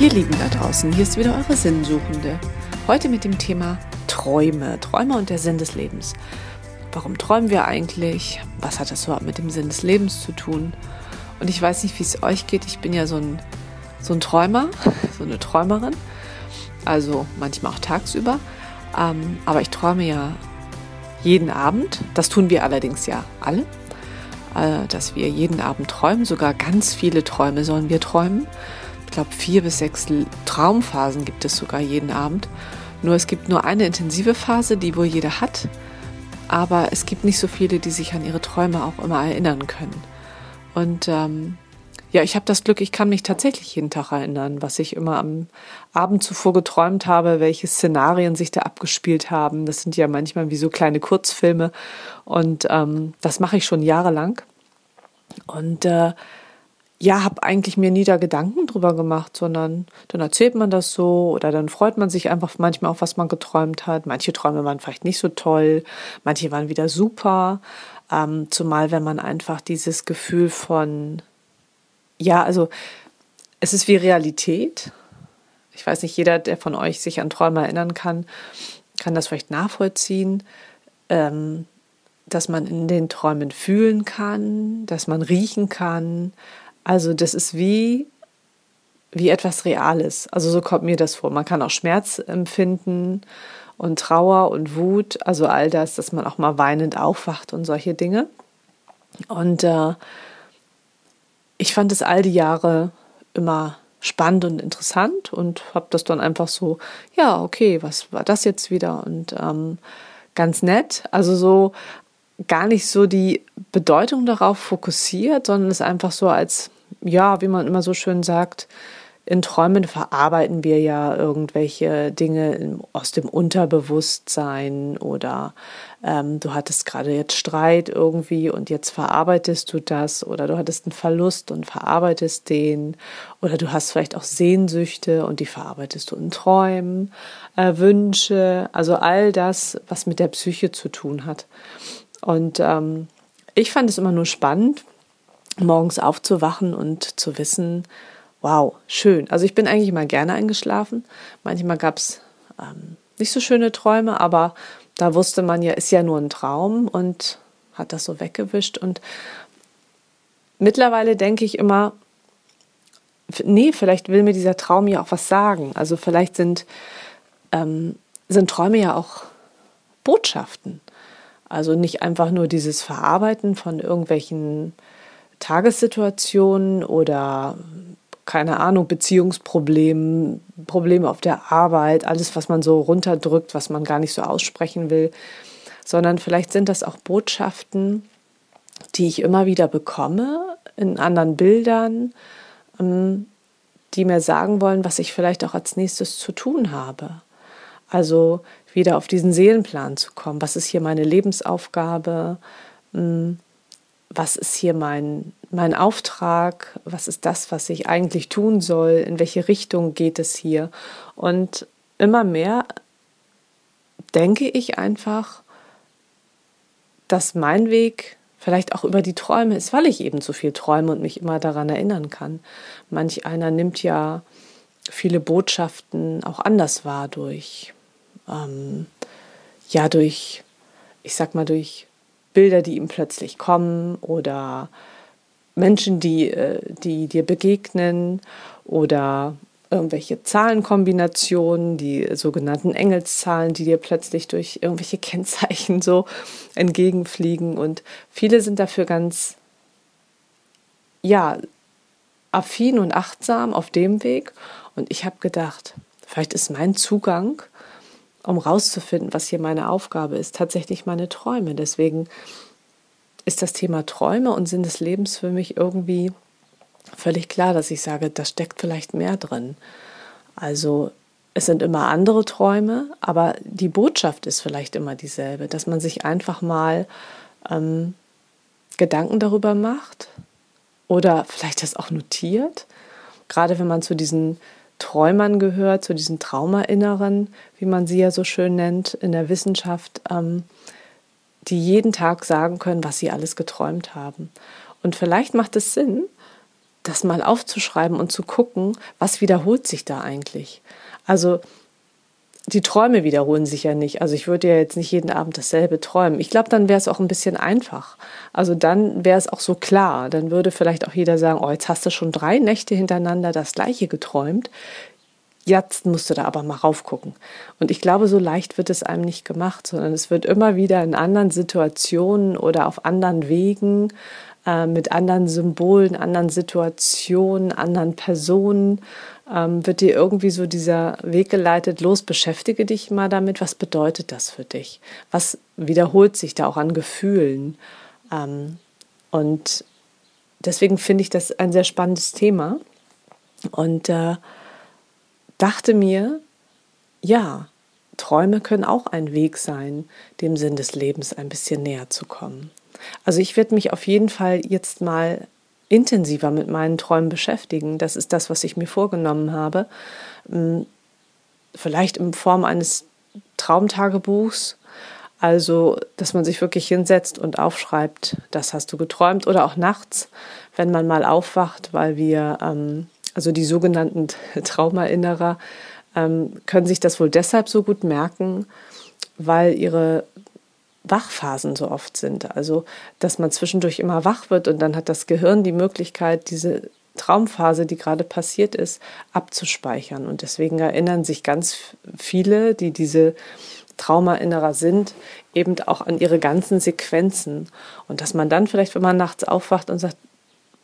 Ihr Lieben da draußen, hier ist wieder eure Sinnsuchende. Heute mit dem Thema Träume, Träume und der Sinn des Lebens. Warum träumen wir eigentlich? Was hat das überhaupt mit dem Sinn des Lebens zu tun? Und ich weiß nicht, wie es euch geht. Ich bin ja so ein, so ein Träumer, so eine Träumerin. Also manchmal auch tagsüber. Ähm, aber ich träume ja jeden Abend. Das tun wir allerdings ja alle. Äh, dass wir jeden Abend träumen. Sogar ganz viele Träume sollen wir träumen glaube, vier bis sechs Traumphasen gibt es sogar jeden Abend. Nur es gibt nur eine intensive Phase, die wohl jeder hat. Aber es gibt nicht so viele, die sich an ihre Träume auch immer erinnern können. Und ähm, ja, ich habe das Glück, ich kann mich tatsächlich jeden Tag erinnern, was ich immer am Abend zuvor geträumt habe, welche Szenarien sich da abgespielt haben. Das sind ja manchmal wie so kleine Kurzfilme und ähm, das mache ich schon jahrelang. Und äh, ja, habe eigentlich mir nie da Gedanken drüber gemacht, sondern dann erzählt man das so oder dann freut man sich einfach manchmal auf, was man geträumt hat. Manche Träume waren vielleicht nicht so toll, manche waren wieder super. Ähm, zumal wenn man einfach dieses Gefühl von, ja, also es ist wie Realität. Ich weiß nicht, jeder, der von euch sich an Träume erinnern kann, kann das vielleicht nachvollziehen. Ähm, dass man in den Träumen fühlen kann, dass man riechen kann, also das ist wie, wie etwas Reales. Also so kommt mir das vor. Man kann auch Schmerz empfinden und Trauer und Wut, also all das, dass man auch mal weinend aufwacht und solche Dinge. Und äh, ich fand es all die Jahre immer spannend und interessant und habe das dann einfach so, ja, okay, was war das jetzt wieder? Und ähm, ganz nett. Also so gar nicht so die Bedeutung darauf fokussiert, sondern es einfach so als, ja, wie man immer so schön sagt, in Träumen verarbeiten wir ja irgendwelche Dinge aus dem Unterbewusstsein oder ähm, du hattest gerade jetzt Streit irgendwie und jetzt verarbeitest du das oder du hattest einen Verlust und verarbeitest den oder du hast vielleicht auch Sehnsüchte und die verarbeitest du in Träumen, äh, Wünsche, also all das, was mit der Psyche zu tun hat. Und ähm, ich fand es immer nur spannend, morgens aufzuwachen und zu wissen, wow, schön. Also ich bin eigentlich immer gerne eingeschlafen. Manchmal gab es ähm, nicht so schöne Träume, aber da wusste man ja, ist ja nur ein Traum und hat das so weggewischt. Und mittlerweile denke ich immer, nee, vielleicht will mir dieser Traum ja auch was sagen. Also vielleicht sind, ähm, sind Träume ja auch Botschaften. Also nicht einfach nur dieses Verarbeiten von irgendwelchen Tagessituationen oder keine Ahnung, Beziehungsproblemen, Probleme auf der Arbeit, alles, was man so runterdrückt, was man gar nicht so aussprechen will, sondern vielleicht sind das auch Botschaften, die ich immer wieder bekomme in anderen Bildern, ähm, die mir sagen wollen, was ich vielleicht auch als nächstes zu tun habe. Also wieder auf diesen Seelenplan zu kommen. Was ist hier meine Lebensaufgabe? Was ist hier mein, mein Auftrag? Was ist das, was ich eigentlich tun soll? In welche Richtung geht es hier? Und immer mehr denke ich einfach, dass mein Weg vielleicht auch über die Träume ist, weil ich eben so viel träume und mich immer daran erinnern kann. Manch einer nimmt ja viele Botschaften auch anders wahr durch ähm, ja durch, ich sag mal, durch Bilder, die ihm plötzlich kommen oder Menschen, die, äh, die dir begegnen oder irgendwelche Zahlenkombinationen, die sogenannten Engelszahlen, die dir plötzlich durch irgendwelche Kennzeichen so entgegenfliegen. Und viele sind dafür ganz, ja, affin und achtsam auf dem Weg. Und ich habe gedacht, vielleicht ist mein Zugang um rauszufinden, was hier meine Aufgabe ist, tatsächlich meine Träume. Deswegen ist das Thema Träume und Sinn des Lebens für mich irgendwie völlig klar, dass ich sage, da steckt vielleicht mehr drin. Also es sind immer andere Träume, aber die Botschaft ist vielleicht immer dieselbe, dass man sich einfach mal ähm, Gedanken darüber macht oder vielleicht das auch notiert. Gerade wenn man zu diesen Träumern gehört, zu diesen Traumerinneren, wie man sie ja so schön nennt in der Wissenschaft, ähm, die jeden Tag sagen können, was sie alles geträumt haben. Und vielleicht macht es Sinn, das mal aufzuschreiben und zu gucken, was wiederholt sich da eigentlich. Also die Träume wiederholen sich ja nicht. Also ich würde ja jetzt nicht jeden Abend dasselbe träumen. Ich glaube, dann wäre es auch ein bisschen einfach. Also dann wäre es auch so klar. Dann würde vielleicht auch jeder sagen, oh, jetzt hast du schon drei Nächte hintereinander das gleiche geträumt. Jetzt musst du da aber mal raufgucken. Und ich glaube, so leicht wird es einem nicht gemacht, sondern es wird immer wieder in anderen Situationen oder auf anderen Wegen, äh, mit anderen Symbolen, anderen Situationen, anderen Personen ähm, wird dir irgendwie so dieser Weg geleitet, los, beschäftige dich mal damit, was bedeutet das für dich? Was wiederholt sich da auch an Gefühlen? Ähm, und deswegen finde ich das ein sehr spannendes Thema und äh, dachte mir, ja, Träume können auch ein Weg sein, dem Sinn des Lebens ein bisschen näher zu kommen. Also ich werde mich auf jeden Fall jetzt mal intensiver mit meinen Träumen beschäftigen. Das ist das, was ich mir vorgenommen habe. Hm, vielleicht in Form eines Traumtagebuchs. Also, dass man sich wirklich hinsetzt und aufschreibt, das hast du geträumt. Oder auch nachts, wenn man mal aufwacht, weil wir, ähm, also die sogenannten Traumerinnerer, ähm, können sich das wohl deshalb so gut merken, weil ihre Wachphasen so oft sind. Also, dass man zwischendurch immer wach wird und dann hat das Gehirn die Möglichkeit, diese Traumphase, die gerade passiert ist, abzuspeichern. Und deswegen erinnern sich ganz viele, die diese Traumaerinnerer sind, eben auch an ihre ganzen Sequenzen. Und dass man dann vielleicht, wenn man nachts aufwacht und sagt,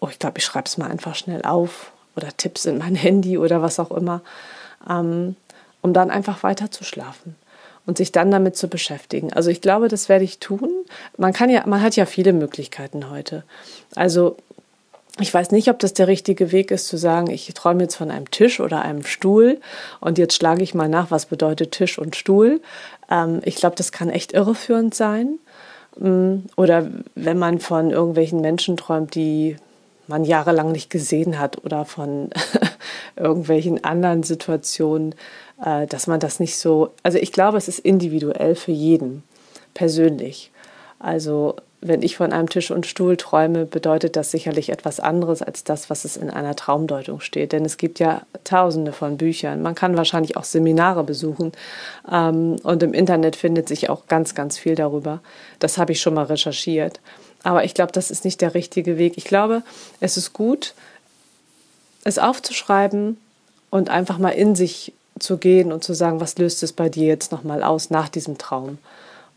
oh, ich glaube, ich schreibe es mal einfach schnell auf oder Tipps in mein Handy oder was auch immer, ähm, um dann einfach weiter zu schlafen und sich dann damit zu beschäftigen. Also ich glaube, das werde ich tun. Man kann ja, man hat ja viele Möglichkeiten heute. Also ich weiß nicht, ob das der richtige Weg ist, zu sagen, ich träume jetzt von einem Tisch oder einem Stuhl und jetzt schlage ich mal nach, was bedeutet Tisch und Stuhl. Ähm, ich glaube, das kann echt irreführend sein. Mm, oder wenn man von irgendwelchen Menschen träumt, die man jahrelang nicht gesehen hat oder von irgendwelchen anderen Situationen, dass man das nicht so, also ich glaube, es ist individuell für jeden persönlich. Also wenn ich von einem Tisch und Stuhl träume, bedeutet das sicherlich etwas anderes als das, was es in einer Traumdeutung steht. Denn es gibt ja tausende von Büchern. Man kann wahrscheinlich auch Seminare besuchen. Ähm, und im Internet findet sich auch ganz, ganz viel darüber. Das habe ich schon mal recherchiert. Aber ich glaube, das ist nicht der richtige Weg. Ich glaube, es ist gut, es aufzuschreiben und einfach mal in sich zu gehen und zu sagen, was löst es bei dir jetzt nochmal aus nach diesem Traum?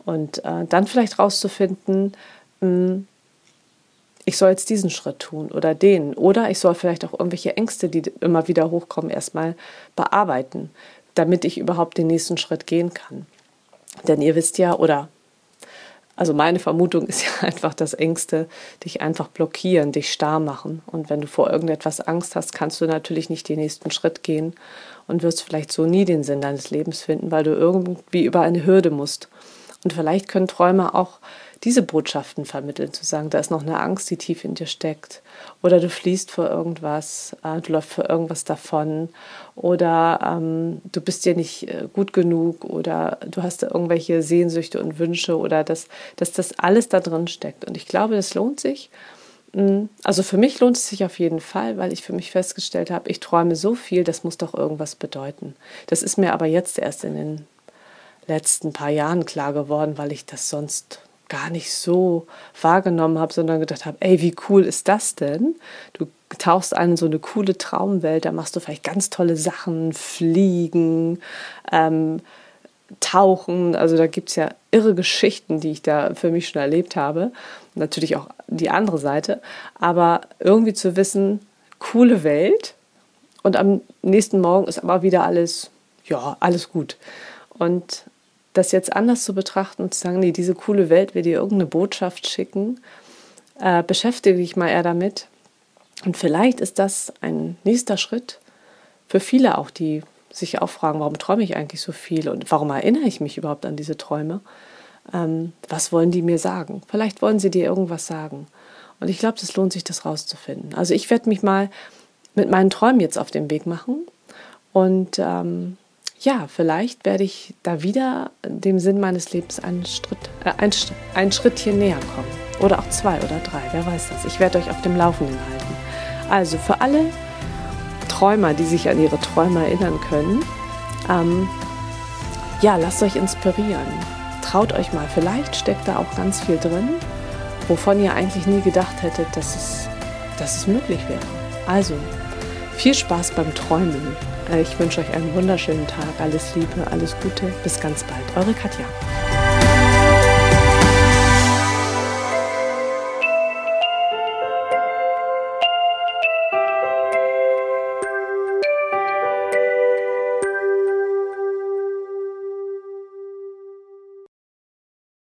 Und äh, dann vielleicht rauszufinden, mh, hm, ich soll jetzt diesen Schritt tun oder den. Oder ich soll vielleicht auch irgendwelche Ängste, die immer wieder hochkommen, erstmal bearbeiten, damit ich überhaupt den nächsten Schritt gehen kann. Denn ihr wisst ja, oder also meine Vermutung ist ja einfach, dass Ängste dich einfach blockieren, dich starr machen. Und wenn du vor irgendetwas Angst hast, kannst du natürlich nicht den nächsten Schritt gehen und wirst vielleicht so nie den Sinn deines Lebens finden, weil du irgendwie über eine Hürde musst. Und vielleicht können Träume auch diese Botschaften vermitteln, zu sagen, da ist noch eine Angst, die tief in dir steckt. Oder du fliehst vor irgendwas, äh, du läufst vor irgendwas davon. Oder ähm, du bist dir nicht äh, gut genug oder du hast irgendwelche Sehnsüchte und Wünsche oder dass, dass das alles da drin steckt. Und ich glaube, das lohnt sich. Mm, also für mich lohnt es sich auf jeden Fall, weil ich für mich festgestellt habe, ich träume so viel, das muss doch irgendwas bedeuten. Das ist mir aber jetzt erst in den letzten paar Jahren klar geworden, weil ich das sonst gar nicht so wahrgenommen habe, sondern gedacht habe, ey, wie cool ist das denn? Du tauchst ein in so eine coole Traumwelt, da machst du vielleicht ganz tolle Sachen, fliegen, ähm, tauchen. Also da gibt es ja irre Geschichten, die ich da für mich schon erlebt habe. Natürlich auch die andere Seite. Aber irgendwie zu wissen, coole Welt und am nächsten Morgen ist aber wieder alles, ja, alles gut. Und das jetzt anders zu betrachten und zu sagen, nee, diese coole Welt will dir irgendeine Botschaft schicken, äh, beschäftige dich mal eher damit. Und vielleicht ist das ein nächster Schritt für viele auch, die sich auch fragen, warum träume ich eigentlich so viel und warum erinnere ich mich überhaupt an diese Träume? Ähm, was wollen die mir sagen? Vielleicht wollen sie dir irgendwas sagen. Und ich glaube, es lohnt sich, das rauszufinden. Also ich werde mich mal mit meinen Träumen jetzt auf den Weg machen und ähm, ja, vielleicht werde ich da wieder dem Sinn meines Lebens einen, Schritt, äh, ein, ein Schrittchen näher kommen. Oder auch zwei oder drei, wer weiß das. Ich werde euch auf dem Laufenden halten. Also für alle Träumer, die sich an ihre Träume erinnern können, ähm, ja, lasst euch inspirieren. Traut euch mal, vielleicht steckt da auch ganz viel drin, wovon ihr eigentlich nie gedacht hättet, dass es, dass es möglich wäre. Also, viel Spaß beim Träumen. Äh, ich wünsche euch einen wunderschönen Tag. Alles Liebe, alles Gute. Bis ganz bald. Eure Katja.